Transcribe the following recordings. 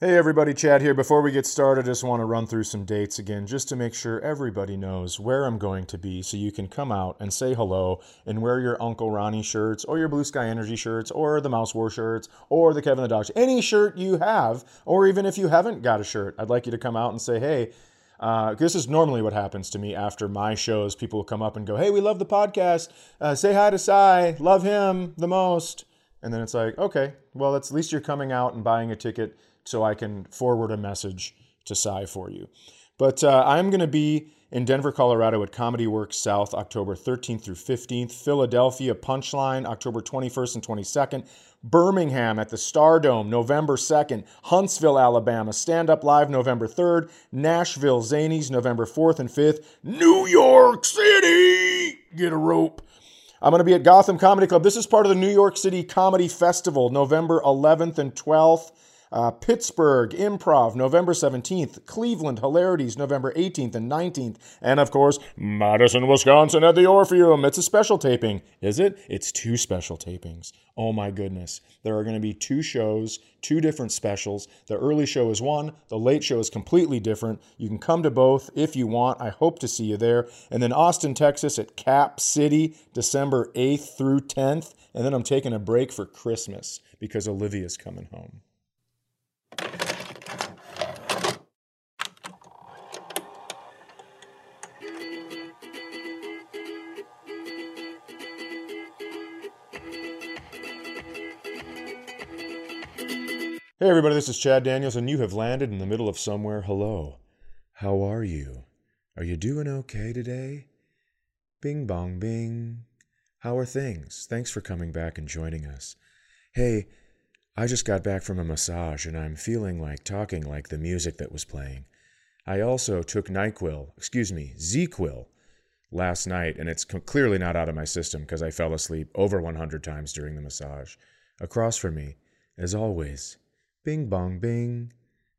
Hey everybody, Chad here. Before we get started, I just want to run through some dates again just to make sure everybody knows where I'm going to be so you can come out and say hello and wear your Uncle Ronnie shirts or your Blue Sky Energy shirts or the Mouse War shirts or the Kevin the Dog any shirt you have, or even if you haven't got a shirt, I'd like you to come out and say, hey, uh, this is normally what happens to me after my shows. People come up and go, hey, we love the podcast. Uh, say hi to Cy. Love him the most. And then it's like, okay, well, at least you're coming out and buying a ticket so I can forward a message to Cy for you. But uh, I'm going to be in Denver, Colorado at Comedy Works South October 13th through 15th, Philadelphia Punchline October 21st and 22nd, Birmingham at the Stardome November 2nd, Huntsville, Alabama Stand Up Live November 3rd, Nashville Zanies November 4th and 5th, New York City, get a rope. I'm going to be at Gotham Comedy Club. This is part of the New York City Comedy Festival, November 11th and 12th. Uh, Pittsburgh Improv, November 17th. Cleveland Hilarities, November 18th and 19th. And of course, Madison, Wisconsin at the Orpheum. It's a special taping. Is it? It's two special tapings. Oh my goodness. There are going to be two shows, two different specials. The early show is one, the late show is completely different. You can come to both if you want. I hope to see you there. And then Austin, Texas at Cap City, December 8th through 10th. And then I'm taking a break for Christmas because Olivia's coming home. Hey, everybody, this is Chad Daniels, and you have landed in the middle of somewhere. Hello. How are you? Are you doing okay today? Bing bong bing. How are things? Thanks for coming back and joining us. Hey, I just got back from a massage and I'm feeling like talking like the music that was playing. I also took NyQuil, excuse me, ZzzQuil, last night, and it's clearly not out of my system because I fell asleep over 100 times during the massage. Across from me, as always, Bing bong bing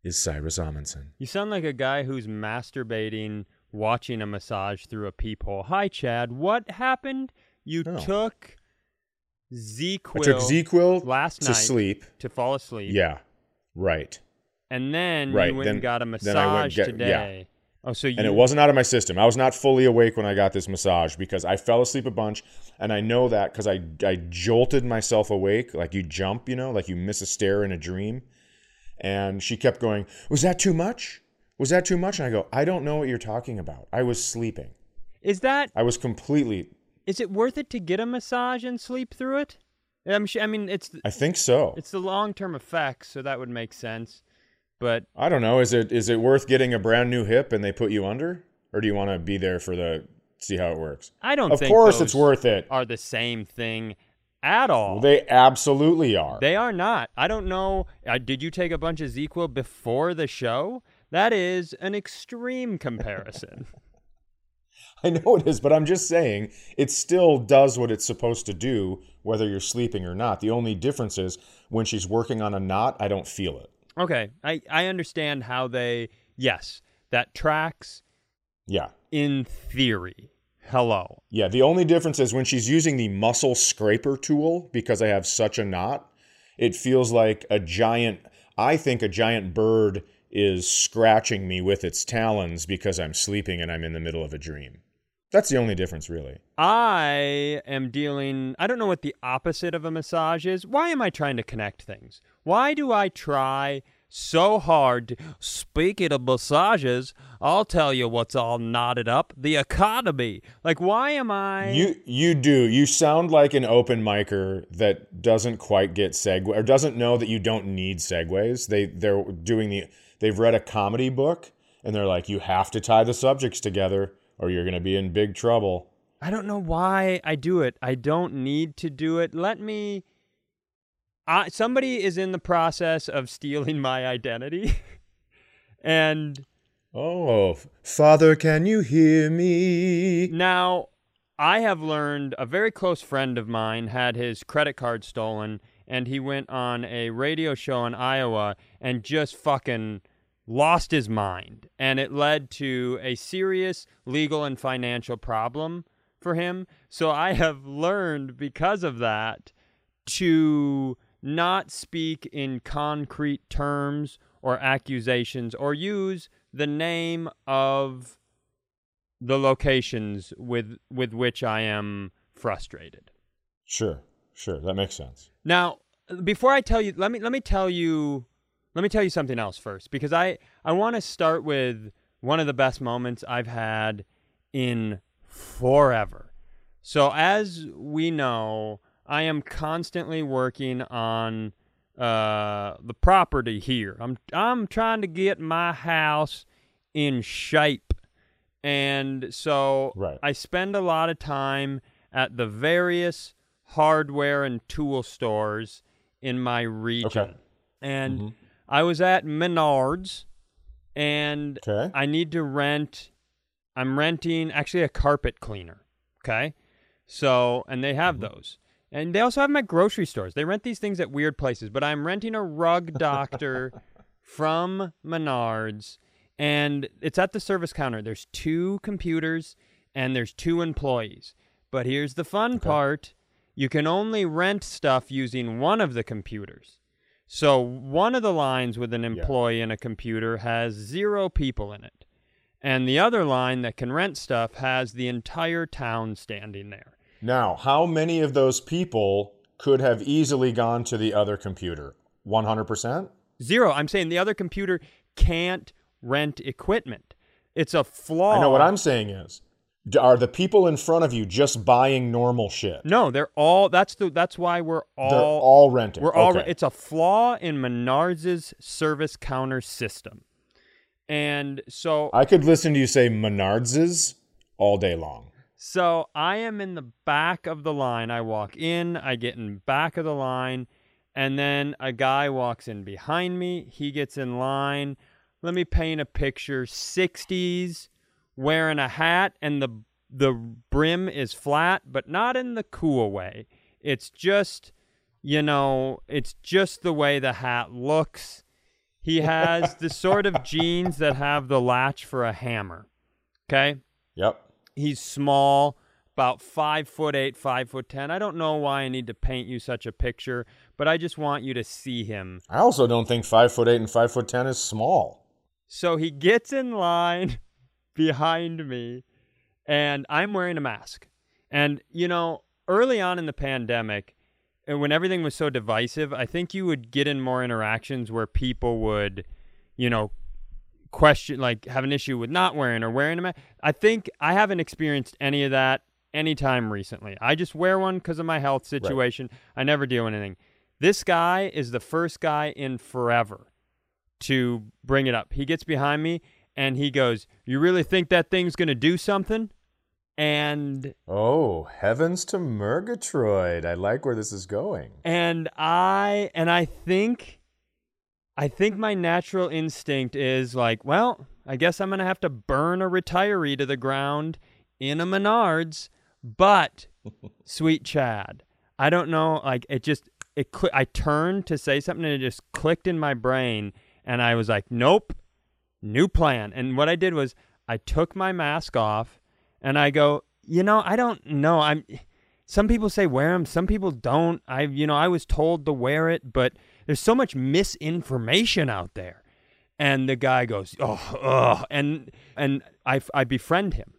is Cyrus Amundson. You sound like a guy who's masturbating watching a massage through a peephole. Hi, Chad. What happened? You Oh. took ZzzQuil I took ZzzQuil last to night sleep. to fall asleep. Yeah, right. And then Right, you went then- and got a massage get- yeah. today. Oh, so you And it wasn't out of my system. I was not fully awake when I got this massage because I fell asleep a bunch. And I know that because I, I jolted myself awake, like you jump, you know, like you miss a stare in a dream. And she kept going, Was that too much? Was that too much? And I go, I don't know what you're talking about. I was sleeping. Is that I was completely, is it worth it to get a massage and sleep through it? I'm sure, I mean, it's I think so. it's the long-term effects, so that would make sense. But I don't know. Is it is it worth getting a brand new hip and they put you under? Or do you want to be there for the see how it works? I don't Of think course it's worth it. are the same thing at all. Well, they absolutely are. They are not. I don't know. Uh, did you take a bunch of ZzzQuil before the show? That is an extreme comparison. I know it is, but I'm just saying it still does what it's supposed to do, whether you're sleeping or not. The only difference is when she's working on a knot, I don't feel it. okay, I, I understand how they. Yes, that tracks Yeah. in theory. Hello. Yeah. The only difference is when she's using the muscle scraper tool, because I have such a knot, it feels like a giant, I think a giant bird is scratching me with its talons because I'm sleeping and I'm in the middle of a dream. That's the only difference, really. I am dealing. I don't know what the opposite of a massage is. Why am I trying to connect things? Why do I try so hard? Speaking of massages, I'll tell you what's all knotted up the economy. Like, why am I. You you do. You sound like an open micer that doesn't quite get segue or doesn't know that you don't need segues. They they're doing the they've read a comedy book and they're like you have to tie the subjects together or you're going to be in big trouble. I don't know why I do it. I don't need to do it. Let me. I, somebody is in the process of stealing my identity. and Oh, Father, can you hear me? now I have learned a very close friend of mine had his credit card stolen and he went on a radio show in Iowa and just fucking lost his mind. And it led to a serious legal and financial problem for him. So I have learned because of that to not speak in concrete terms or accusations or use the name of the locations with with which I am frustrated. Sure, sure, that makes sense. Now, before I tell you, let me let me tell you let me tell you something else first because I I want to start with one of the best moments I've had in forever. So as we know, I am constantly working on uh, the property here. I'm I'm trying to get my house in shape, and so Right. I spend a lot of time at the various hardware and tool stores in my region. Okay. And Mhm. I was at Menards, and Okay. I need to rent. I'm renting actually a carpet cleaner. Okay. So, and they have those. And they also have them at grocery stores. They rent these things at weird places, but I'm renting a rug doctor from Menards, and it's at the service counter. There's two computers and there's two employees. But here's the fun part you can only rent stuff using one of the computers. So one of the lines with an employee and a computer has zero people in it. And the other line that can rent stuff has the entire town standing there. Now, how many of those people could have easily gone to the other computer? 100%? Zero. I'm saying the other computer can't rent equipment. It's a flaw. I know what I'm saying is are the people in front of you just buying normal shit? No, they're all. That's the. That's why we're all. They're all renting. We're all. Okay. It's a flaw in Menards' service counter system, and so I could listen to you say Menards's all day long. So I am in the back of the line. I walk in, I get in back of the line, and then a guy walks in behind me. He gets in line. Let me paint a picture. 60s, wearing a hat, and the the brim is flat, but not in the cool way. It's just, you know, it's just the way the hat looks. He has the sort of jeans that have the latch for a hammer. Okay? Yep. He's small, about five foot eight, five foot ten. I don't know why I need to paint you such a picture, but I just want you to see him. I also don't think five foot eight and five foot ten is small. So he gets in line behind me, and I'm wearing a mask. And, you know, early on in the pandemic, when everything was so divisive, I think you would get in more interactions where people would, you know, question, like have an issue with not wearing or wearing a mask. I think I haven't experienced any of that anytime recently. I just wear one because of my health situation. I never deal with anything. This guy is the first guy in forever to bring it up. He gets behind me and he goes, You really think that thing's going to do something? And Oh, heavens to Murgatroyd. I like where this is going. and I and I think I think my natural instinct is like, well, I guess I'm going to have to burn a retiree to the ground in a Menards, but sweet Chad, I don't know, like it just it cl- I turned to say something and it just clicked in my brain and I was like, nope, new plan. And what I did was I took my mask off and I go, you know, I don't know. I'm some people say wear them, some people don't. I you know, I was told to wear it, but there's so much misinformation out there. And the guy goes, "Oh, ugh," and and I I befriend him.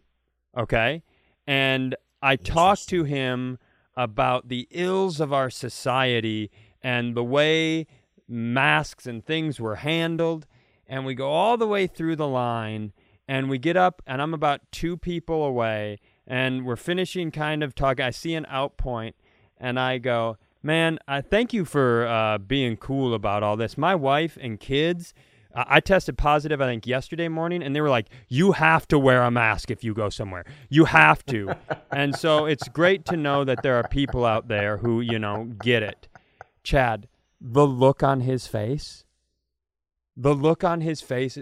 Okay? And I talk to him about the ills of our society and the way masks and things were handled and we go all the way through the line and we get up and I'm about two people away and we're finishing kind of talk I see an out point and I go man I thank you for uh, being cool about all this my wife and kids I I tested positive, I think, yesterday morning, and they were like, "You have to wear a mask if you go somewhere. You have to." and so it's great to know that there are people out there who, you know, get it. Chad, the look on his face, the look on his face,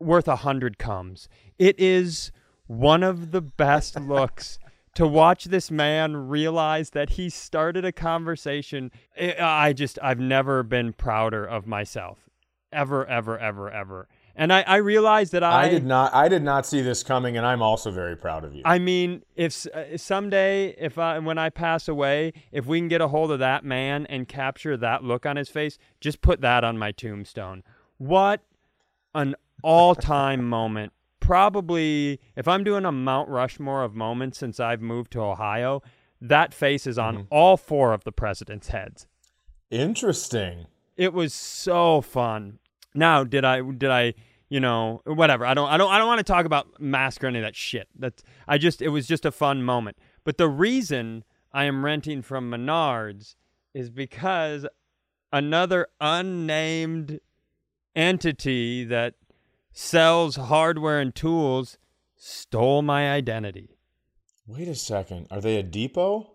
worth a hundred comes. It is one of the best looks to watch this man realize that he started a conversation. I I just, I've never been prouder of myself ever, ever, ever, ever. And I, I realized that I, I did not. I did not see this coming, and I'm also very proud of you. I mean, if uh, someday, if I when I pass away, if we can get a hold of that man and capture that look on his face, just put that on my tombstone. What an all-time moment! Probably, if I'm doing a Mount Rushmore of moments since I've moved to Ohio, that face is on mm-hmm. all four of the president's heads. Interesting. It was so fun. Now, did I did I you know whatever? I don't I don't I don't want to talk about mask or any of that shit. That's I just it was just a fun moment. But the reason I am renting from Menards is because another unnamed entity that sells hardware and tools stole my identity. Wait a second. Are they a depot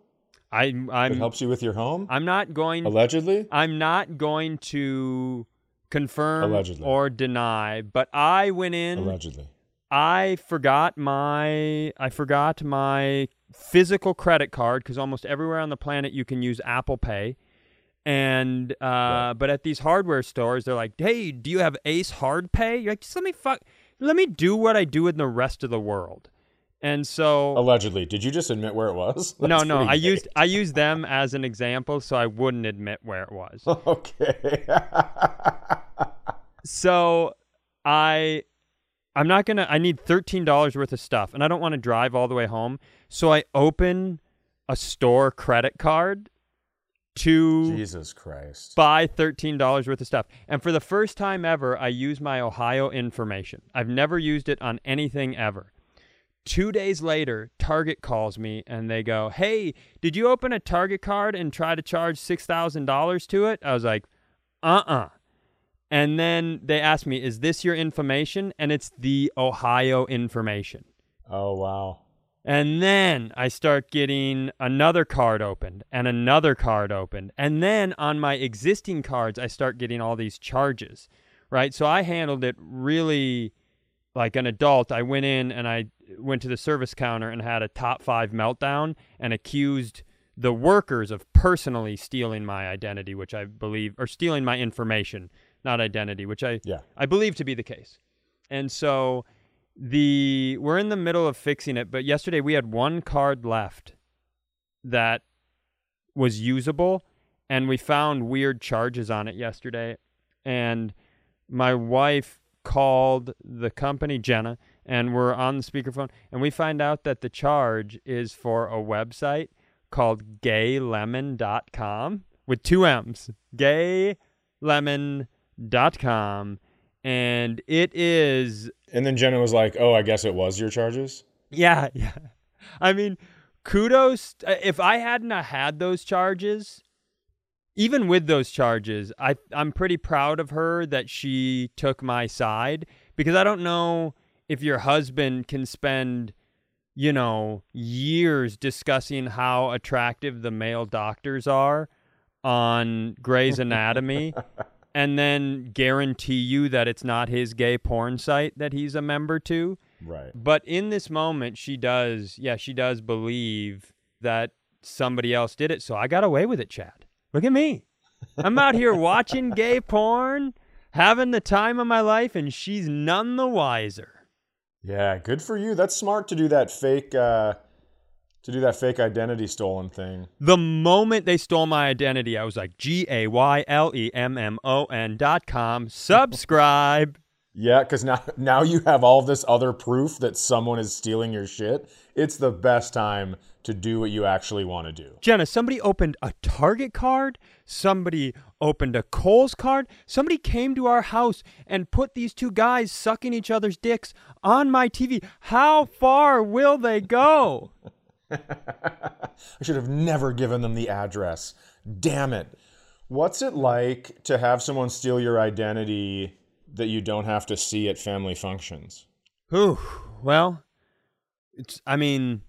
I I'm helps you with your home? I'm not going Allegedly. I'm not going to confirm Allegedly. or deny, but I went in. Allegedly. I forgot my I forgot my physical credit card because almost everywhere on the planet you can use Apple Pay. And uh, Right. but at these hardware stores, they're like, "Hey, do you have Ace Hard Pay?" You're like, "Just let me fuck, let me do what I do in the rest of the world." And so, Allegedly. Did you just admit where it was? no, That's no, pretty I vague. used I used them as an example, so I wouldn't admit where it was. Okay. so I I'm not gonna I need thirteen dollars worth of stuff and I don't want to drive all the way home. So I open a store credit card to Jesus Christ. buy thirteen dollars worth of stuff. And for the first time ever, I use my Ohio information. I've never used it on anything ever. Two days later, Target calls me and they go, Hey, did you open a Target card and try to charge $6,000 to it? I was like, Uh uh And then they asked me, Is this your information? And it's the Ohio information. Oh wow. And then I start getting another card opened and another card opened. And then on my existing cards, I start getting all these charges, right? So I handled it really like an adult. I went in and I went to the service counter and had a top five meltdown and accused the workers of personally stealing my identity, which I believe, or stealing my information, not identity, which I Yeah. I believe to be the case. And so the we're in the middle of fixing it, but yesterday we had one card left that was usable and we found weird charges on it yesterday and my wife called the company Jenna and we're on the speakerphone and we find out that the charge is for a website called gaylemmon.com with two M's. gaylemmon.com and it is And then Jenna was like, "Oh, I guess it was your charges." yeah, yeah. I mean, kudos. uh, If I hadn't had those charges, even with those charges, I I'm pretty proud of her that she took my side because I don't know if your husband can spend, you know, years discussing how attractive the male doctors are on Grey's Anatomy. And then guarantee you that it's not his gay porn site that he's a member to. Right. But in this moment, she does, yeah, she does believe that somebody else did it. So I got away with it, Chad. Look at me. I'm out here watching gay porn, having the time of my life, and she's none the wiser. Yeah, good for you. That's smart to do that fake uh to do that fake identity stolen thing. The moment they stole my identity, I was like, G A Y L E M M O N dot com, subscribe. Yeah, cuz now now you have all this other proof that someone is stealing your shit. It's the best time to do what you actually want to do. Jenna, somebody opened a Target card. Somebody opened a Kohl's card. Somebody came to our house and put these two guys sucking each other's dicks on my TV. How far will they go? I should have never given them the address. Damn it. What's it like to have someone steal your identity that you don't have to see at family functions? Whew. Well, it's. I mean,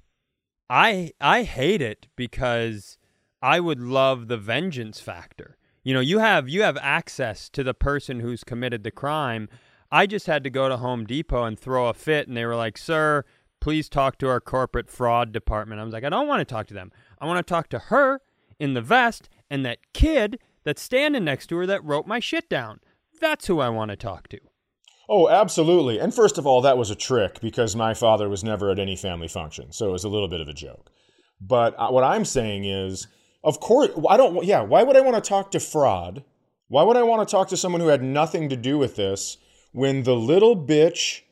I I hate it because I would love the vengeance factor. You know, you have you have access to the person who's committed the crime. I just had to go to Home Depot and throw a fit, and they were like, "Sir, please talk to our corporate fraud department." I was like, "I don't want to talk to them. I want to talk to her in the vest and that kid that's standing next to her that wrote my shit down. That's who I want to talk to." Oh, absolutely. And first of all, that was a trick because my father was never at any family function. So it was a little bit of a joke. But uh, what I'm saying is, of course, I don't, yeah, why would I want to talk to fraud? Why would I want to talk to someone who had nothing to do with this when the little bitch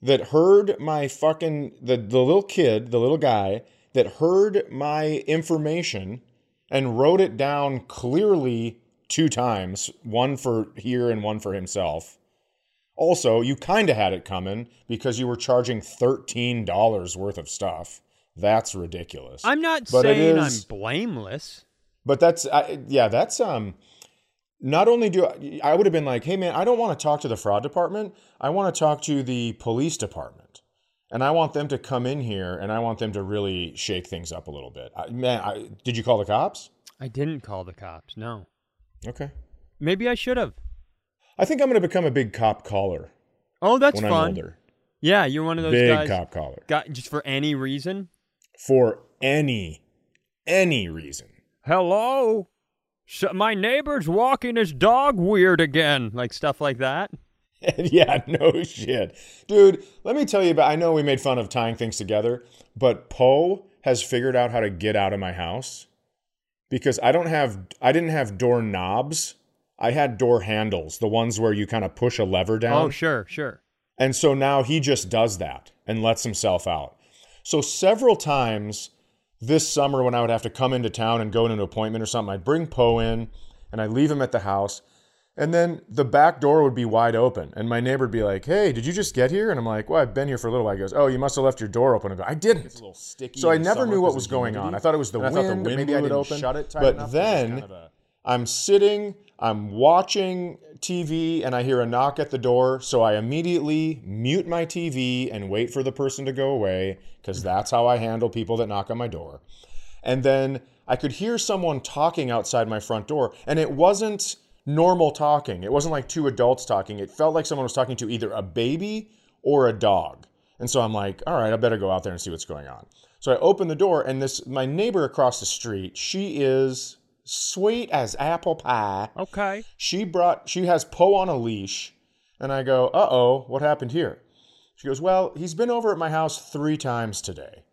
that heard my fucking, the, the little kid, the little guy that heard my information and wrote it down clearly two times, one for here and one for himself. Also, you kind of had it coming because you were charging $13 worth of stuff. That's ridiculous. I'm not But saying is- I'm blameless. But that's I, yeah, that's um not only do I, I would have been like, "Hey man, I don't want to talk to the fraud department. I want to talk to the police department." And I want them to come in here and I want them to really shake things up a little bit. I, man, I, did you call the cops? I didn't call the cops. No. Okay. Maybe I should have. I think I'm going to become a big cop caller Oh, that's when fun. I'm older. Yeah, you're one of those Big guys. cop caller. Got just for any reason. For any any reason. Hello. So my neighbor's walking his dog weird again, like stuff like that. yeah, no shit. Dude, let me tell you about I know we made fun of tying things together, but Poe has figured out how to get out of my house because I don't have I didn't have door knobs. I had door handles, the ones where you kind of push a lever down. Oh, sure, sure. And so now he just does that and lets himself out. So several times this summer when I would have to come into town and go to an appointment or something, I'd bring Poe in and I'd leave him at the house. And then the back door would be wide open. And my neighbor would be like, Hey, did you just get here? And I'm like, Well, I've been here for a little while. He goes, Oh, you must have left your door open. I go, I didn't. a little sticky. So I never knew what was going on. I thought it was the And I wind. thought the wind maybe I didn't open. shut it tight But enough. Then- kind of a- I'm sitting, I'm watching TV, and I hear a knock at the door. So I immediately mute my TV and wait for the person to go away because that's how I handle people that knock on my door. And then I could hear someone talking outside my front door, and it wasn't normal talking. It wasn't like two adults talking. It felt like someone was talking to either a baby or a dog. And so I'm like, all right, I better go out there and see what's going on. So I open the door, and this my neighbor across the street, she is sweet as apple pie. Okay. She brought she has Poe on a leash, and I go, uh oh, what happened here? She goes, Well, he's been over at my house three times today.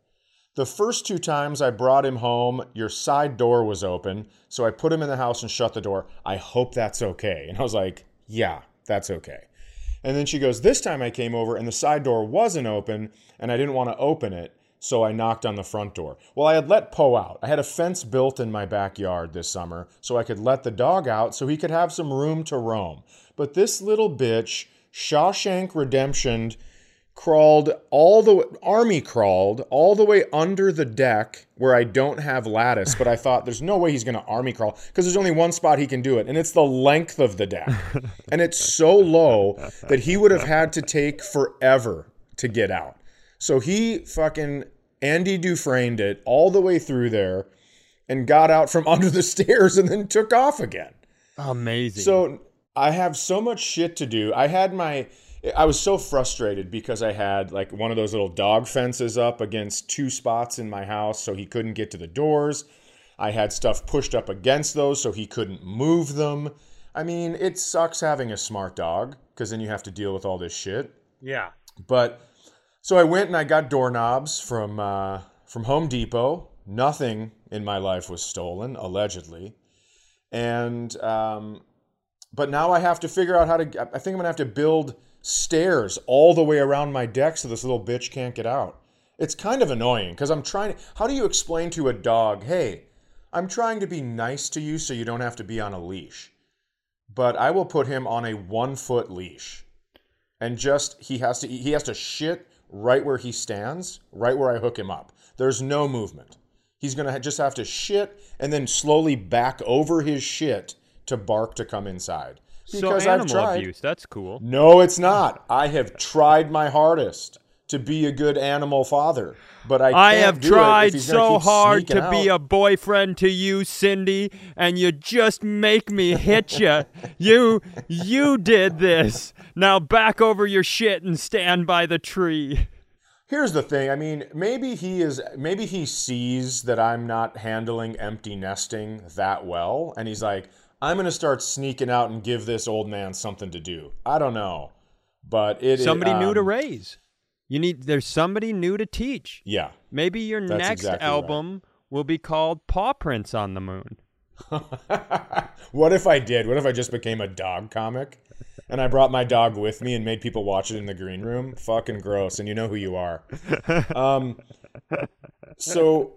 The first two times I brought him home, your side door was open, so I put him in the house and shut the door. I hope that's okay. And I was like, Yeah, that's okay. And then she goes, This time I came over and the side door wasn't open, and I didn't want to open it, so I knocked on the front door. Well, I had let Poe out. I had a fence built in my backyard this summer so I could let the dog out so he could have some room to roam. But this little bitch, Shawshank Redemption, crawled all the army crawled all the way under the deck where I don't have lattice, but I thought there's no way he's going to army crawl because there's only one spot he can do it, and it's the length of the deck, and it's so low that he would have had to take forever to get out. So he fucking Andy Dufresne it all the way through there, and got out from under the stairs and then took off again. Amazing. So I have so much shit to do. I had my I was so frustrated because I had like one of those little dog fences up against two spots in my house so he couldn't get to the doors. I had stuff pushed up against those so he couldn't move them. I mean, it sucks having a smart dog because then you have to deal with all this shit. yeah. But so I went and I got doorknobs from uh, from Home Depot. Nothing in my life was stolen, allegedly, and um, but now I have to figure out how to. I think I'm gonna have to build stairs all the way around my deck so this little bitch can't get out. It's kind of annoying because I'm trying. How do you explain to a dog, hey, I'm trying to be nice to you so you don't have to be on a leash, but I will put him on a one foot leash and just he has to he has to shit right where he stands, right where I hook him up. There's no movement. He's going to just have to shit and then slowly back over his shit to bark to come inside. So I've animal tried. abuse. That's cool. No, it's not. I have tried my hardest to be a good animal father, but I can't I have tried so hard to be a boyfriend to you, Cindy, and you just make me hit you. you you did this. Now back over your shit and stand by the tree. Here's the thing. I mean, maybe he is. Maybe he sees that I'm not handling empty nesting that well, and he's like, "I'm going to start sneaking out and give this old man something to do." I don't know, But it somebody new to um, raise. You need there's somebody new to teach. Yeah. Maybe your That's next exactly right. album will be called Paw Prints on the Moon. what if I did? What if I just became a dog comic? And I brought my dog with me and made people watch it in the green room. Fucking gross. And you know who you are. Um, so,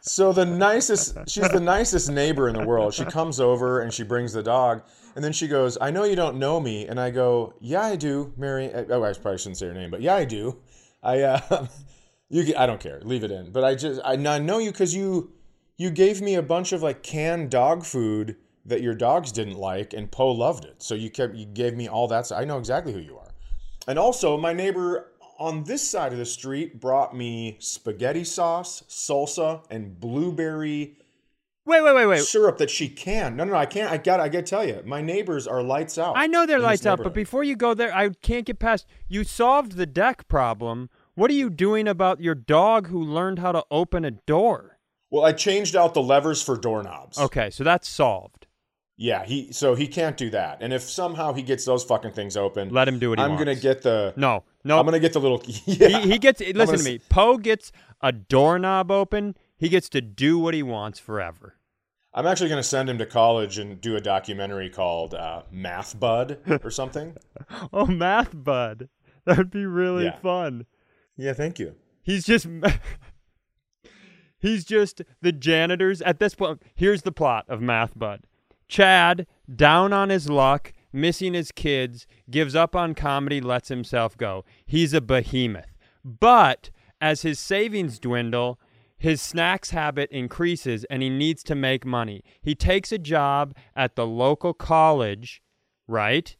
so the nicest, she's the nicest neighbor in the world. She comes over and she brings the dog. And then she goes, I know you don't know me. And I go, Yeah, I do, Mary. Oh, I probably shouldn't say her name, but yeah, I do. I, uh, you, I don't care. Leave it in. But I just, I, I know you because you, you gave me a bunch of like canned dog food that your dogs didn't like, and Poe loved it. So you kept, you gave me all that. So I know exactly who you are. And also, my neighbor on this side of the street brought me spaghetti sauce, salsa, and blueberry Wait, wait, wait, wait. syrup that she can. No, no, no, I can't. I got. I got to tell you, my neighbors are lights out. I know they're lights out, but before you go there, I can't get past. You solved the deck problem. What are you doing about your dog who learned how to open a door? well, I changed out the levers for doorknobs. Okay, so that's solved. Yeah, he. So he can't do that. And if somehow he gets those fucking things open, Let him do what he I'm wants. gonna get the. No, no. I'm gonna get the little. Yeah. he, he gets. Listen gonna to me. Poe gets a doorknob open. He gets to do what he wants forever. I'm actually gonna send him to college and do a documentary called uh, Math Bud or something. Oh, math bud. That would be really Yeah. fun. yeah, thank you. He's just He's just the janitors at this point. Here's the plot of Math Bud. Chad, down on his luck, missing his kids, gives up on comedy, lets himself go. He's a behemoth. But as his savings dwindle, his snacks habit increases and he needs to make money. He takes a job at the local college, right?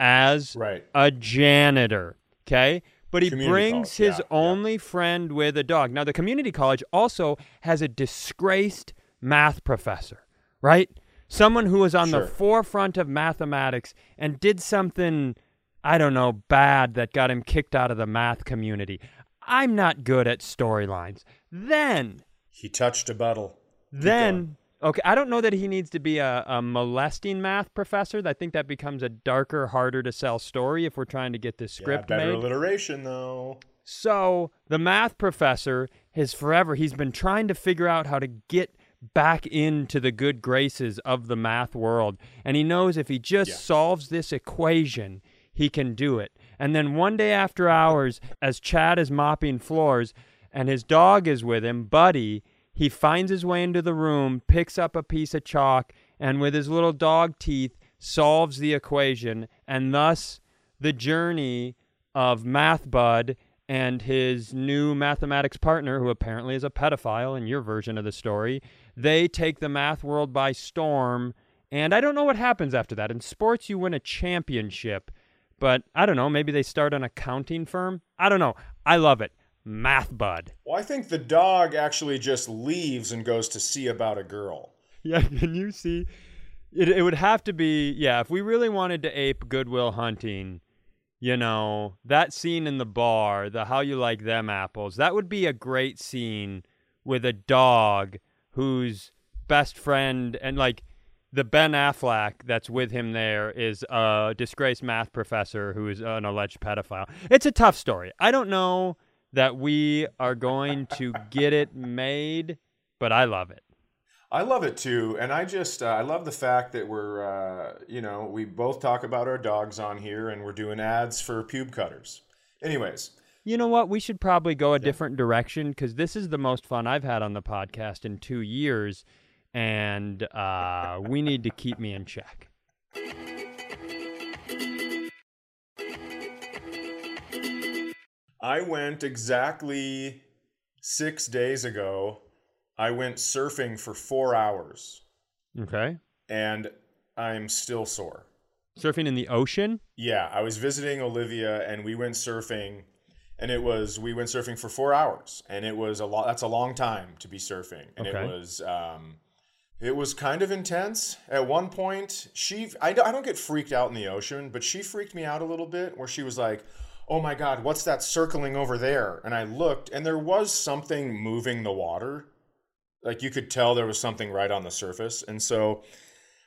As Right. a janitor. Okay. But he Community brings college, his yeah, yeah. only friend with a dog. Now, the community college also has a disgraced math professor, right? Someone who was on the forefront of mathematics and did something, I don't know, bad that got him kicked out of the math community. I'm not good at storylines. Then, He touched a bottle. then, okay, I don't know that he needs to be a, a molesting math professor. I think that becomes a darker, harder to sell story if we're trying to get this script yeah, better made. alliteration though. So the math professor has forever, he's been trying to figure out how to get back into the good graces of the math world. And he knows if he just Yeah. solves this equation, he can do it. And then one day after hours, as Chad is mopping floors and his dog is with him, Buddy, he finds his way into the room, picks up a piece of chalk, and with his little dog teeth, solves the equation. And thus, the journey of Math Bud and his new mathematics partner, who apparently is a pedophile in your version of the story, they take the math world by storm. And I don't know what happens after that. In sports, you win a championship, but I don't know. Maybe they start an accounting firm. I don't know. I love it. Math Bud. Well, I think the dog actually just leaves and goes to see about a girl. Yeah, can you see? It, it would have to be, yeah, if we really wanted to ape Good Will Hunting, you know, that scene in the bar, the how you like them apples, that would be a great scene with a dog whose best friend and like the Ben Affleck that's with him there is a disgraced math professor who is an alleged pedophile. It's a tough story. I don't know that we are going to get it made, but I love it. I love it too, and I just uh, I love the fact that we're uh, you know we both talk about our dogs on here, and we're doing ads for pube cutters. Anyways, You know what? We should probably go a different direction because this is the most fun I've had on the podcast in two years, and uh, we need to keep me in check. I went exactly six days ago. I went surfing for four hours, Okay. and I'm still sore. Surfing in the ocean? Yeah, I was visiting Olivia and we went surfing and it was we went surfing for 4 hours and it was a lot that's a long time to be surfing and Okay. it was um it was kind of intense. At one point, she I, don't- I don't get freaked out in the ocean, but she freaked me out a little bit where she was like, "Oh my god, what's that circling over there?" And I looked and there was something moving the water. Like you could tell there was something right on the surface. And so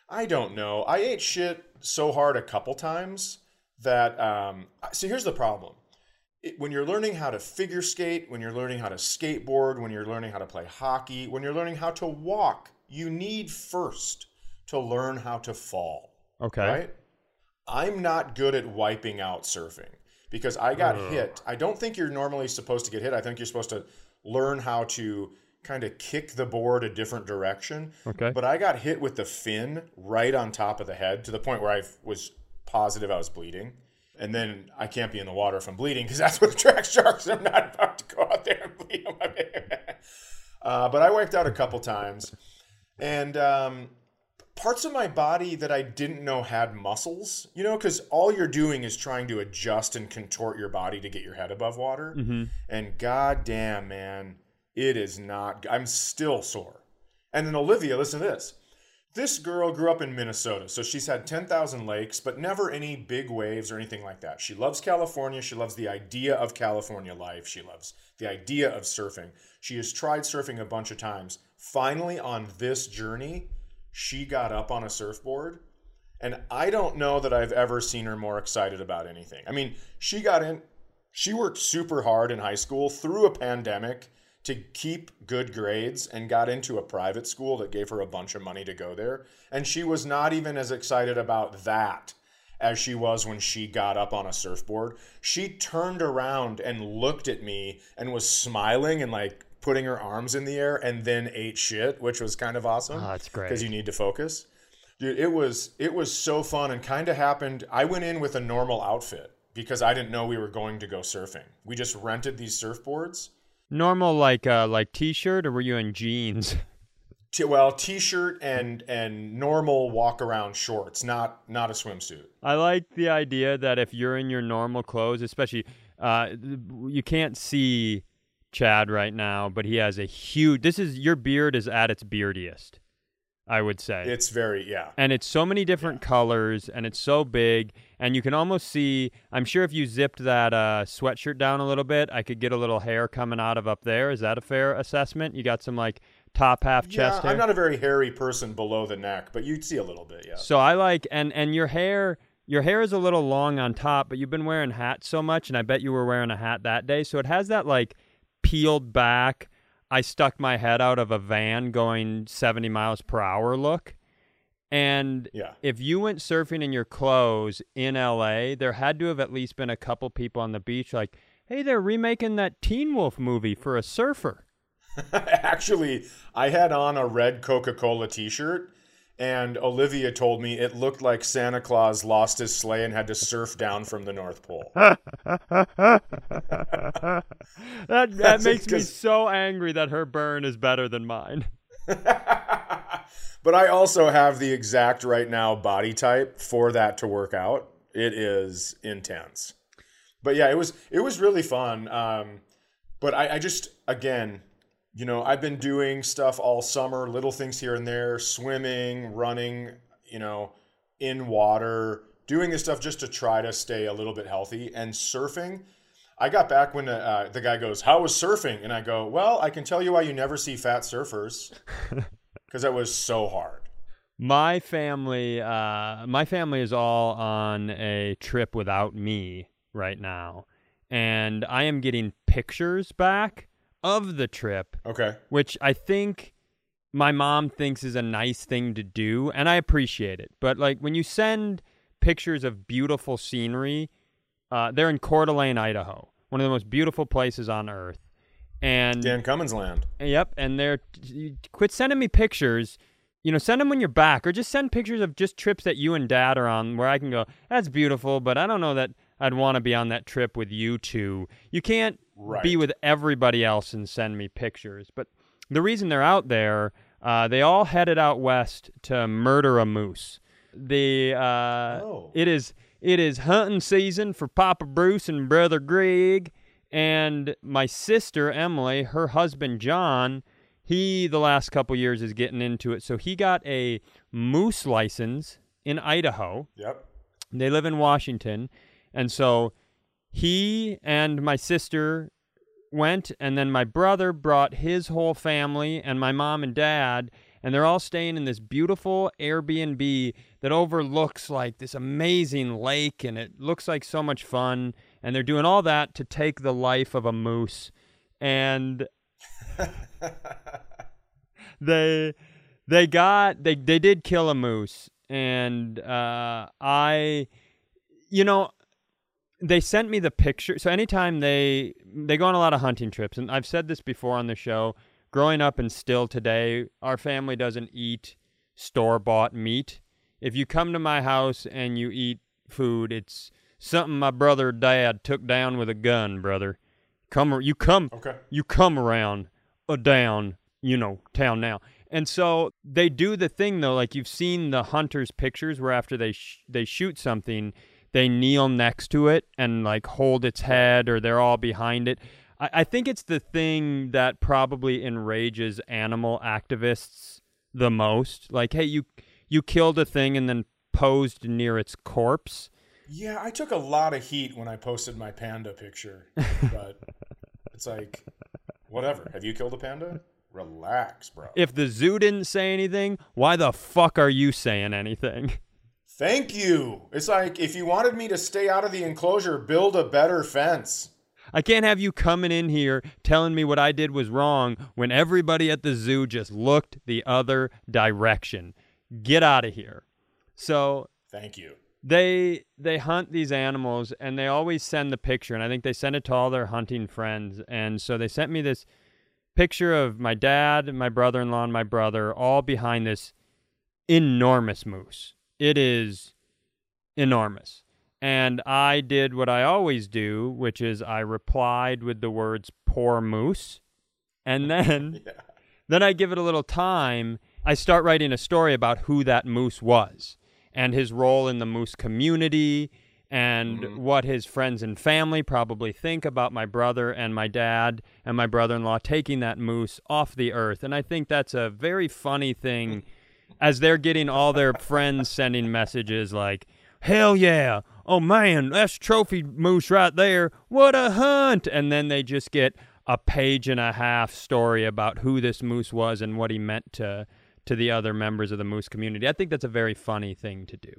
I don't know. I ate shit so hard a couple times that um, see here's the problem it, when you're learning how to figure skate when you're learning how to skateboard when you're learning how to play hockey when you're learning how to walk you need first to learn how to fall Okay. right i'm not good at wiping out surfing because i got Ugh. hit i don't think you're normally supposed to get hit i think you're supposed to learn how to kind of kick the board a different direction Okay. but I got hit with the fin right on top of the head to the point where I was positive I was bleeding. And then I can't be in the water if I'm bleeding because that's what attracts sharks. I'm not about to go out there and bleed. on my uh, but I wiped out a couple times. And um, parts of my body that I didn't know had muscles, you know, because all you're doing is trying to adjust and contort your body to get your head above water. Mm-hmm. And goddamn, man, it is not. I'm still sore. And then Olivia, listen to this. This girl grew up in Minnesota, so she's had 10,000 lakes, but never any big waves or anything like that. She loves California. She loves the idea of California life. She loves the idea of surfing. She has tried surfing a bunch of times. Finally, on this journey, she got up on a surfboard. And I don't know that I've ever seen her more excited about anything. I mean, she got in, she worked super hard in high school through a pandemic to keep good grades and got into a private school that gave her a bunch of money to go there. And she was not even as excited about that as she was when she got up on a surfboard. She turned around and looked at me and was smiling and like putting her arms in the air and then ate shit, which was kind of awesome Oh, that's great. because you need to focus. Dude, it was it was so fun and kind of happened. I went in with a normal outfit because I didn't know we were going to go surfing. We just rented these surfboards. Normal like uh like t-shirt or were you in jeans? T- well, t-shirt and and normal walk around shorts, not not a swimsuit. I like the idea that if you're in your normal clothes, especially uh you can't see Chad right now, but he has a huge this is your beard is at its beardiest. I would say. It's very yeah. and it's so many different colors and it's so big and you can almost see i'm sure if you zipped that uh, sweatshirt down a little bit i could get a little hair coming out of up there. Is that a fair assessment? You got some like top half Yeah, chest hair? I'm not a very hairy person below the neck, but you'd see a little bit, yeah. so i like and and your hair your hair is a little long on top but you've been wearing hats so much and i bet you were wearing a hat that day. So it has that like peeled back i stuck my head out of a van going 70 miles per hour look and Yeah. if you went surfing in your clothes in LA, there had to have at least been a couple people on the beach like, hey, they're remaking that Teen Wolf movie for a surfer. Actually, I had on a red Coca-Cola t-shirt and Olivia told me it looked like Santa Claus lost his sleigh and had to surf down from the North Pole. that that That's makes me so angry that her burn is better than mine. But I also have the exact right now body type for that to work out. It is intense. But yeah, it was it was really fun. Um, but I, I just again, you know, I've been doing stuff all summer, little things here and there, swimming, running, you know, in water, doing this stuff just to try to stay a little bit healthy. And surfing, I got back when uh, the guy goes, "How was surfing?" And I go, "Well, I can tell you why you never see fat surfers, because it was so hard." My family, uh, my family is all on a trip without me right now, and I am getting pictures back of the trip Okay. which I think my mom thinks is a nice thing to do, and I appreciate it. But like when you send pictures of beautiful scenery, uh, they're in Coeur d'Alene, Idaho, one of the most beautiful places on earth. And Dan Cummins land. Yep, and they're you quit sending me pictures. You know, send them when you're back, or just send pictures of just trips that you and Dad are on, where I can go. That's beautiful, but I don't know that I'd want to be on that trip with you two. You can't Right. be with everybody else and send me pictures. But the reason they're out there, uh, they all headed out west to murder a moose. The uh, Oh. it is it is hunting season for Papa Bruce and Brother Greg, and my sister Emily, her husband John. He the last couple years is getting into it, so he got a moose license in Idaho. Yep. They live in Washington. And so he and my sister went, and then my brother brought his whole family and my mom and dad. and they're all staying in this beautiful Airbnb that overlooks like this amazing lake, and it looks like so much fun. And they're doing all that to take the life of a moose, and they they got they they did kill a moose, and uh, I, you know, they sent me the picture. So anytime they they go on a lot of hunting trips, and I've said this before on the show. Growing up and still today, our family doesn't eat store bought meat. If you come to my house and you eat food, it's something my brother or dad took down with a gun, brother. Come you come Okay. you come around a down, you know, town now. And so they do the thing though, like you've seen the hunters' pictures where after they sh- they shoot something, they kneel next to it and like hold its head, or they're all behind it. I, I think it's the thing that probably enrages animal activists the most. Like, hey, you you killed a thing and then posed near its corpse. Yeah, I took a lot of heat when I posted my panda picture, but it's like, whatever. Have you killed a panda? Relax, bro. If the zoo didn't say anything, why the fuck are you saying anything? Thank you. It's like if you wanted me to stay out of the enclosure, build a better fence. I can't have you coming in here telling me what I did was wrong when everybody at the zoo just looked the other direction. Get out of here. So Thank you. They they hunt these animals and they always send the picture and I think they send it to all their hunting friends and so they sent me this picture of my dad, my brother-in-law and my brother all behind this enormous moose. It is enormous. And I did what I always do, which is I replied with the words poor moose. And then Yeah. then I give it a little time. I start writing a story about who that moose was and his role in the moose community and Mhm. what his friends and family probably think about my brother and my dad and my brother in law taking that moose off the earth. And I think that's a very funny thing as they're getting all their friends sending messages like, hell yeah, oh man, that's trophy moose right there. What a hunt. And then they just get a page and a half story about who this moose was and what he meant to to the other members of the moose community. I think that's a very funny thing to do.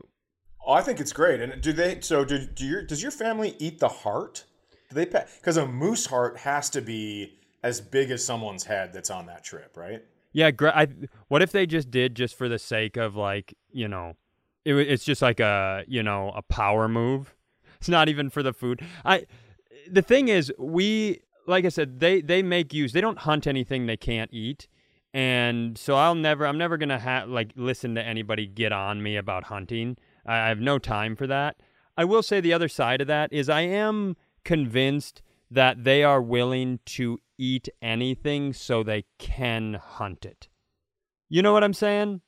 Oh, I think it's great. And do they? So do, do your does your family eat the heart? Do they? Because a moose heart has to be as big as someone's head that's on that trip, right? Yeah, I, what if they just did just for the sake of like, you know, it, it's just like a, you know, a power move. It's not even for the food. I the thing is we like I said, they they make use. They don't hunt anything they can't eat. And so I'll never I'm never going to have like listen to anybody get on me about hunting. I, I have no time for that. I will say the other side of that is I am convinced that they are willing to eat anything so they can hunt it. You know what I'm saying?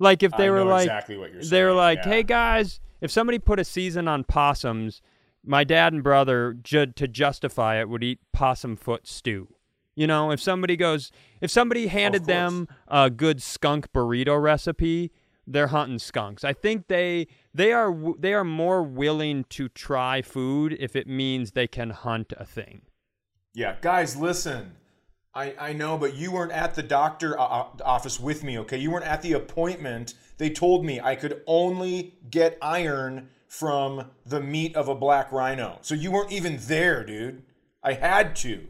Like if they I were like exactly what you're saying. they were like, yeah. "Hey guys, if somebody put a season on possums, my dad and brother ju- to justify it would eat possum foot stew." You know, if somebody goes, if somebody handed them a good skunk burrito recipe, they're hunting skunks. I think they they are they are more willing to try food if it means they can hunt a thing. Yeah, guys, listen. I, I know, but you weren't at the doctor uh, uh, office with me, okay? You weren't at the appointment. They told me I could only get iron from the meat of a black rhino. So you weren't even there, dude. I had to.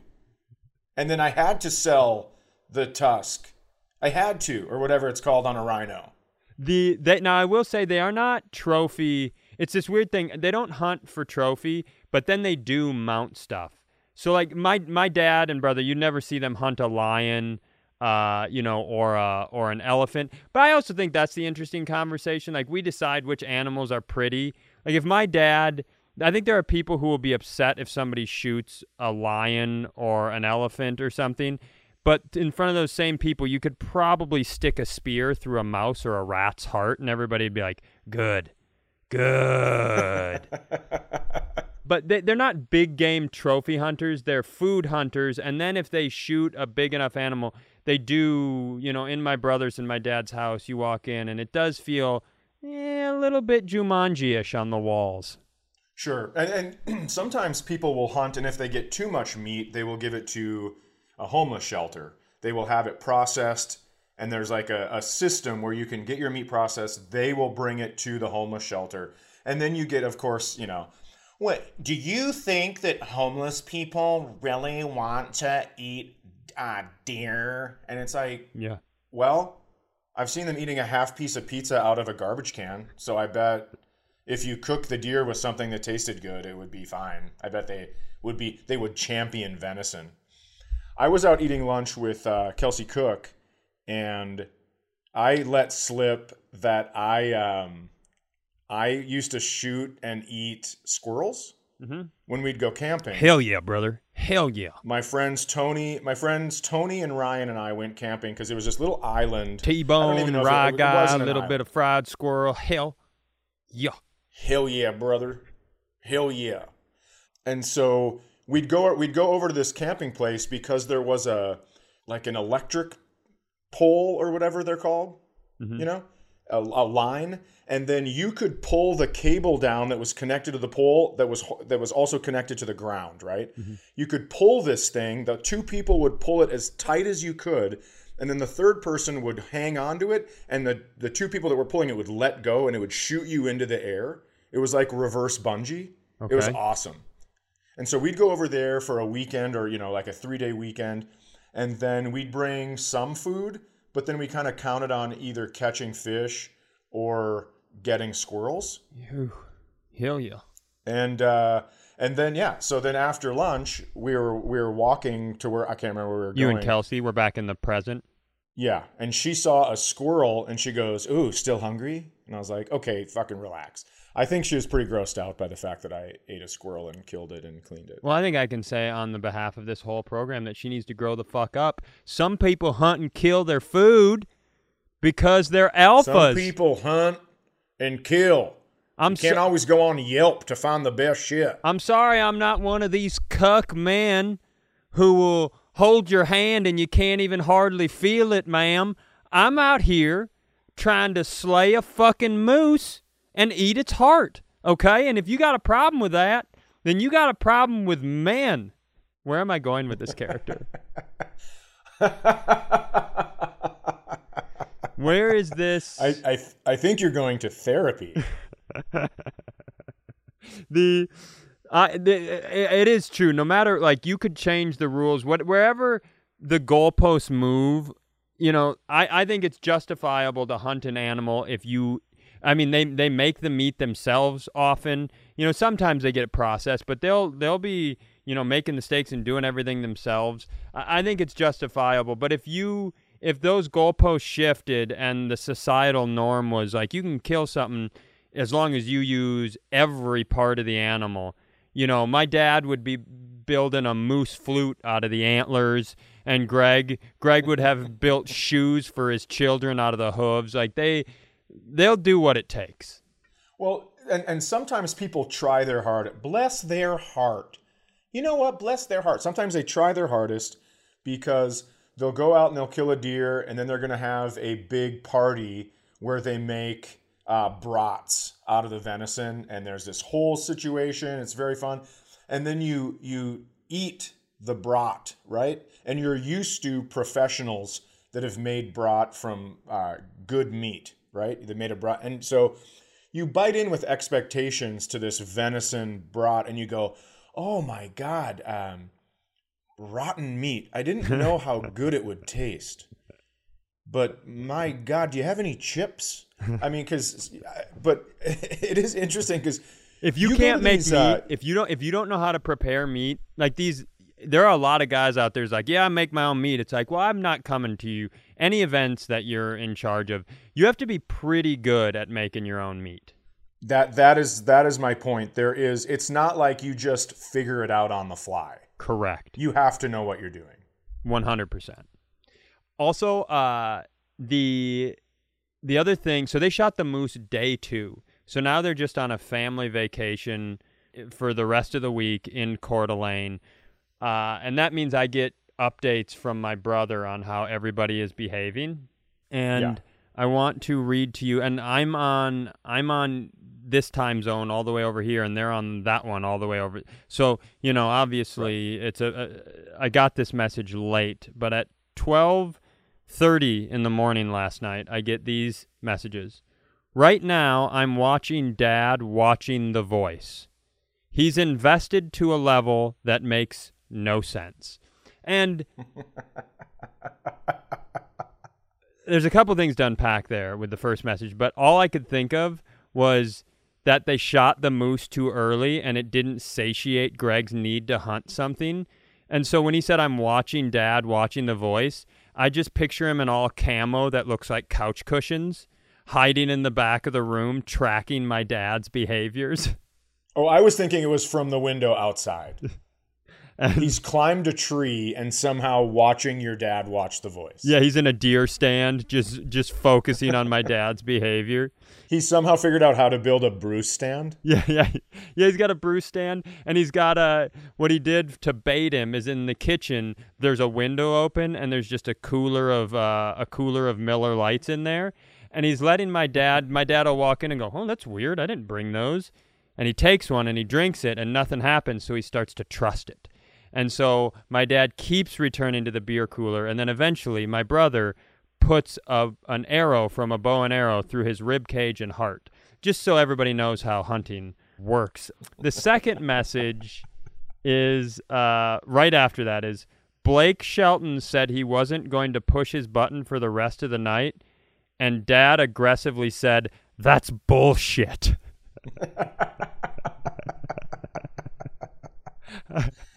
And then I had to sell the tusk. I had to, or whatever it's called on a rhino. The they now I will say they are not trophy. It's this weird thing. They don't hunt for trophy, but then they do mount stuff. So like my my dad and brother, you never see them hunt a lion, uh, you know, or a, or an elephant. But I also think that's the interesting conversation. Like we decide which animals are pretty. Like if my dad, I think there are people who will be upset if somebody shoots a lion or an elephant or something. But in front of those same people, you could probably stick a spear through a mouse or a rat's heart, and everybody would be like, "Good, good." but they, they're not big game trophy hunters. They're food hunters. And then if they shoot a big enough animal, they do. You know, in my brother's and my dad's house, you walk in, and it does feel eh, a little bit Jumanji-ish on the walls. Sure. And, and sometimes people will hunt, and if they get too much meat, they will give it to a homeless shelter. They will have it processed and there's like a, a system where you can get your meat processed. They will bring it to the homeless shelter, and then you get, of course, you know. What do you think that homeless people really want to eat uh, deer? And it's like, Yeah. well, I've seen them eating a half piece of pizza out of a garbage can, so I bet if you cook the deer with something that tasted good, it would be fine. I bet they would be they would champion venison. I was out eating lunch with uh, Kelsey Cook, and I let slip that I um, I used to shoot and eat squirrels Mhm. when we'd go camping. Hell yeah, brother. Hell yeah. My friends Tony, my friends Tony and Ryan and I went camping because it was this little island. T-bone, even know if rye guy, a little island. bit of fried squirrel. Hell yeah. Hell yeah, brother. Hell yeah. And so we'd go we'd go over to this camping place because there was a like an electric pole or whatever they're called, Mhm. you know, a, a line, and then you could pull the cable down that was connected to the pole that was that was also connected to the ground, right? You could pull this thing. The two people would pull it as tight as you could. And then the third person would hang onto it, and the, the two people that were pulling it would let go, and it would shoot you into the air. It was like reverse bungee. It was awesome. And so we'd go over there for a weekend or, you know, like a three day weekend. And then we'd bring some food, but then we kind of counted on either catching fish or getting squirrels. Hell yeah. And, uh, and then, yeah, so then after lunch, we were, we were walking to where I can't remember where we were You going. and Kelsey were back in the present. Yeah. And she saw a squirrel and she goes, Ooh, still hungry? And I was like, Okay, fucking relax. I think she was pretty grossed out by the fact that I ate a squirrel and killed it and cleaned it. Well, I think I can say on the behalf of this whole program that she needs to grow the fuck up. Some people hunt and kill their food because they're alphas. Some people hunt and kill. I'm You can't so- always go on Yelp to find the best shit. I'm sorry I'm not one of these cuck men who will hold your hand and you can't even hardly feel it, ma'am. I'm out here trying to slay a fucking moose and eat its heart, okay? And if you got a problem with that, then you got a problem with men. Where am I going with this character? Where is this? I, I, I think you're going to therapy. the It is true. No matter like you could change the rules, what wherever the goalposts move, you know, I I think it's justifiable to hunt an animal if you. I mean, they they make the meat themselves often. You know, sometimes they get it processed, but they'll they'll be you know making the steaks and doing everything themselves. I, I think it's justifiable. But if you if those goalposts shifted and the societal norm was like you can kill something as long as you use every part of the animal. You know, my dad would be building a moose flute out of the antlers and Greg Greg would have built shoes for his children out of the hooves. Like they they'll do what it takes. Well, and, and sometimes people try their hard. Bless their heart. You know what? Bless their heart. Sometimes they try their hardest because they'll go out and they'll kill a deer, and then they're going to have a big party where they make uh, brats out of the venison, and there's this whole situation. It's very fun, and then you you eat the brat, right? And you're used to professionals that have made brat from uh, good meat, right? They made a brat, and so you bite in with expectations to this venison brat, and you go, "Oh my god, um, rotten meat! I didn't know how good it would taste." But my God, do you have any chips? I mean, because, but it is interesting because If you, You can't make these, meat, uh, if you don't if you don't know how to prepare meat, like these there are a lot of guys out there who's like, yeah, I make my own meat. It's like, well, I'm not coming to you. Any events that you're in charge of, you have to be pretty good at making your own meat. that that is that is my point. There is, it's not like you just figure it out on the fly. Correct. You have to know what you're doing. One hundred percent. Also, uh, the the other thing, so they shot the moose day two. So now they're just on a family vacation for the rest of the week in Coeur d'Alene, uh, and that means I get updates from my brother on how everybody is behaving, and Yeah. I want to read to you. And I'm on I'm on this time zone all the way over here, and they're on that one all the way over. So you know, obviously, it's a, a I got this message late, but at twelve 30 in the morning last night, I get these messages. Right now, I'm watching dad watching The Voice. He's invested to a level that makes no sense. And there's a couple things to unpack there with the first message, but all I could think of was that they shot the moose too early and it didn't satiate Greg's need to hunt something. And so when he said, I'm watching dad watching The Voice, I just picture him in all camo that looks like couch cushions, hiding in the back of the room, tracking my dad's behaviors. Oh, I was thinking it was from the window outside. he's climbed a tree and somehow watching your dad watch The Voice. Yeah, he's in a deer stand, just just focusing on my dad's behavior. He somehow figured out how to build a Bruce stand. Yeah, yeah, yeah. He's got a Bruce stand, and he's got a. What he did to bait him is in the kitchen. There's a window open, and there's just a cooler of uh, a cooler of Miller Lites in there, and he's letting my dad. My dad will walk in and go, "Oh, that's weird. I didn't bring those." And he takes one and he drinks it, and nothing happens. So he starts to trust it. And so my dad keeps returning to the beer cooler, and then eventually my brother puts a, an arrow from a bow and arrow through his rib cage and heart, just so everybody knows how hunting works. The second message is uh, right after that is Blake Shelton said he wasn't going to push his button for the rest of the night, and Dad aggressively said, "That's bullshit."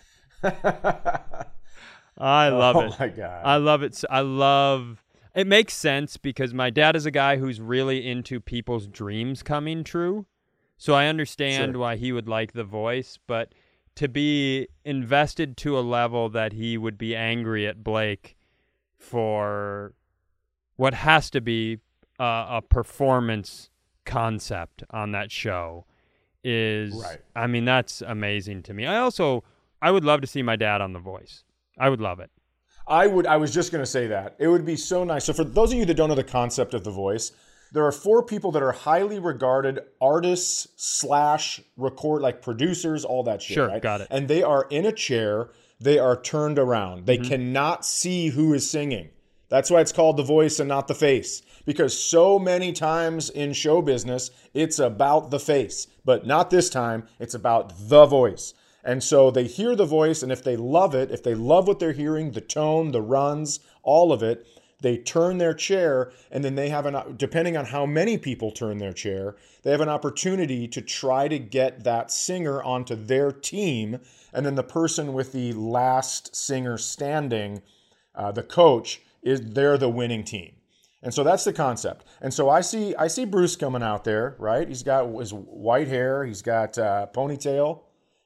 I love oh it. Oh my god. I love it. I love it makes sense because my dad is a guy who's really into people's dreams coming true. So I understand Sure. why he would like the voice, but to be invested to a level that he would be angry at Blake for what has to be uh, a performance concept on that show is Right. I mean that's amazing to me. I also I would love to see my dad on The Voice. I would love it. I would. I was just going to say that it would be so nice. So for those of you that don't know the concept of the voice, there are four people that are highly regarded artists slash record like producers, all that shit. Sure, right? got it. And they are in a chair. They are turned around. They mm-hmm. cannot see who is singing. That's why it's called the voice and not the face. Because so many times in show business, it's about the face, but not this time. It's about the voice. And so they hear the voice, and if they love it, if they love what they're hearing, the tone, the runs, all of it, they turn their chair, and then they have an, depending on how many people turn their chair, they have an opportunity to try to get that singer onto their team. And then the person with the last singer standing, uh, the coach, is they're the winning team. And so that's the concept. And so I see I see Bruce coming out there, right? He's got his white hair, he's got uh, ponytail,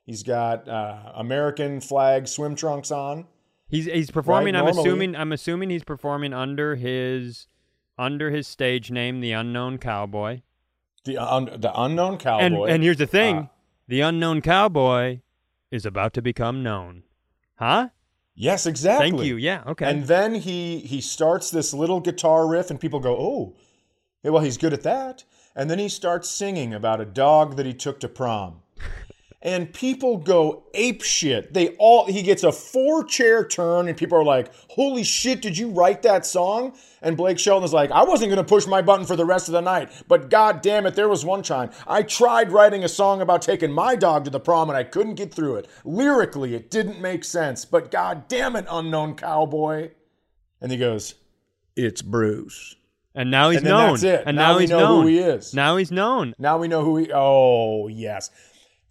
he's got uh, American flag swim trunks on. He's he's performing. I'm normally- assuming. I'm assuming he's performing under his under his stage name, the Unknown Cowboy. The un, the unknown And cowboy. and here's the thing: Uh, the Unknown Cowboy is about to become known. Huh? yes, exactly. Thank you. Yeah. Okay. And then he he starts this little guitar riff, and people go, "Oh, well, he's good at that." And then he starts singing about a dog that he took to prom, and people go ape shit. They all he gets a four chair turn, and people are like, "Holy shit! Did you write that song?" And Blake Shelton is like, "I wasn't going to push my button for the rest of the night, but god damn it, there was one time I tried writing a song about taking my dog to the prom, and I couldn't get through it. Lyrically, it didn't make sense, but god damn it, unknown cowboy." And he goes, "It's Bruce." And now he's And known. And Now now, we he's know who he is. Now he's known. Now we know who he. Oh yes.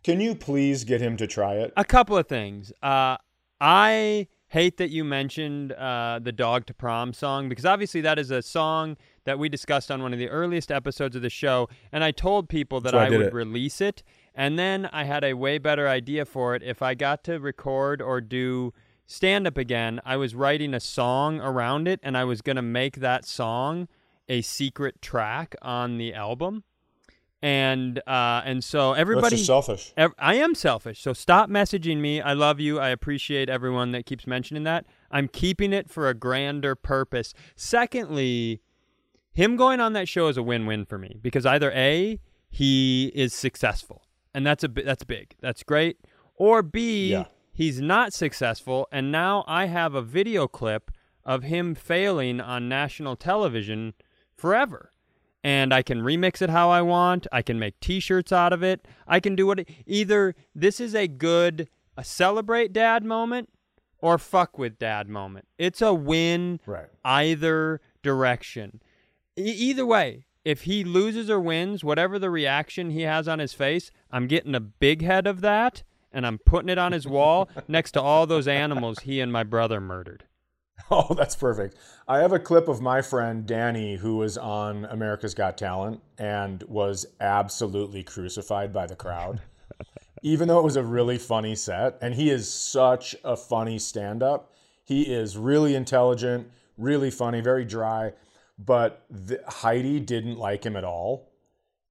Can you please get him to try it? A couple of things. Uh, I hate that you mentioned uh, the Dog to Prom song because obviously that is a song that we discussed on one of the earliest episodes of the show, and I told people that why I I would it. release it, and then I had a way better idea for it. If I got to record or do stand up again, I was writing a song around it, and I was going to make that song a secret track on the album. And uh, and so That's everybody just selfish. Ev- I am selfish, so stop messaging me. I love you. I appreciate everyone that keeps mentioning that. I'm keeping it for a grander purpose. Secondly, him going on that show is a win-win for me because either A, he is successful, and that's a that's big. That's great. Or B, Yeah. he's not successful, and now I have a video clip of him failing on national television forever. And I can remix it how I want. I can make t-shirts out of it. I can do what either this is a good a celebrate dad moment or fuck with dad moment. It's a win Right. either direction. E- either way, if he loses or wins, whatever the reaction he has on his face, I'm getting a big head of that and I'm putting it on his wall next to all those animals he and my brother murdered. Oh, that's perfect. I have a clip of my friend Danny who was on America's Got Talent and was absolutely crucified by the crowd. Even though it was a really funny set, and he is such a funny stand up. He is really intelligent, really funny, very dry, but the, Heidi didn't like him at all.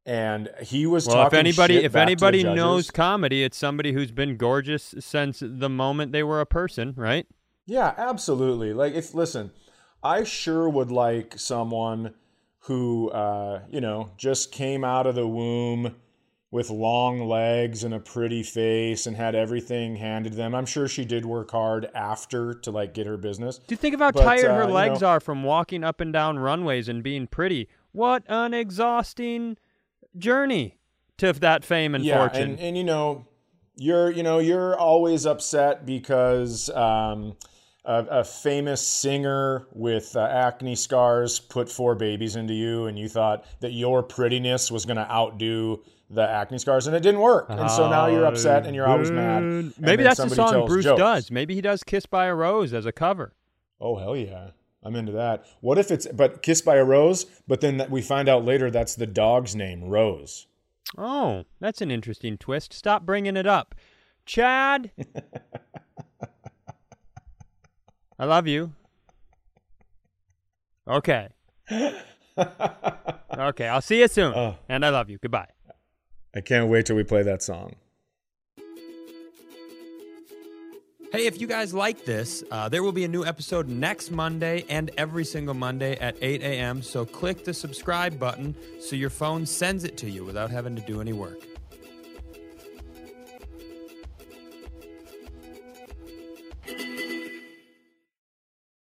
And he was Well, if talking anybody shit if back to the anybody knows comedy, it's somebody who's been gorgeous since the moment they were a person, right? Yeah, absolutely. Like if listen, I sure would like someone who uh, you know, just came out of the womb with long legs and a pretty face and had everything handed to them. I'm sure she did work hard after to like get her business. Do you think of how But, tired uh, her you legs know- are from walking up and down runways and being pretty? What an exhausting journey to that fame and yeah, fortune. and and you know, you're you know you're always upset because um, a, a famous singer with uh, acne scars put four babies into you, and you thought that your prettiness was going to outdo the acne scars, and it didn't work. And so now you're upset and you're always mad. and Maybe that's the song Bruce jokes. does. Maybe he does "Kiss by a Rose" as a cover. Oh hell yeah. I'm into that. What if it's but kissed by a rose, but then we find out later that's the dog's name, Rose. Oh, that's an interesting twist. Stop bringing it up, Chad. I love you. Okay. Okay, I'll see you soon. Oh. And I love you. Goodbye. I can't wait till we play that song. Hey, if you guys like this, uh, there will be a new episode next Monday and every single Monday at 8 a.m. So click the subscribe button so your phone sends it to you without having to do any work.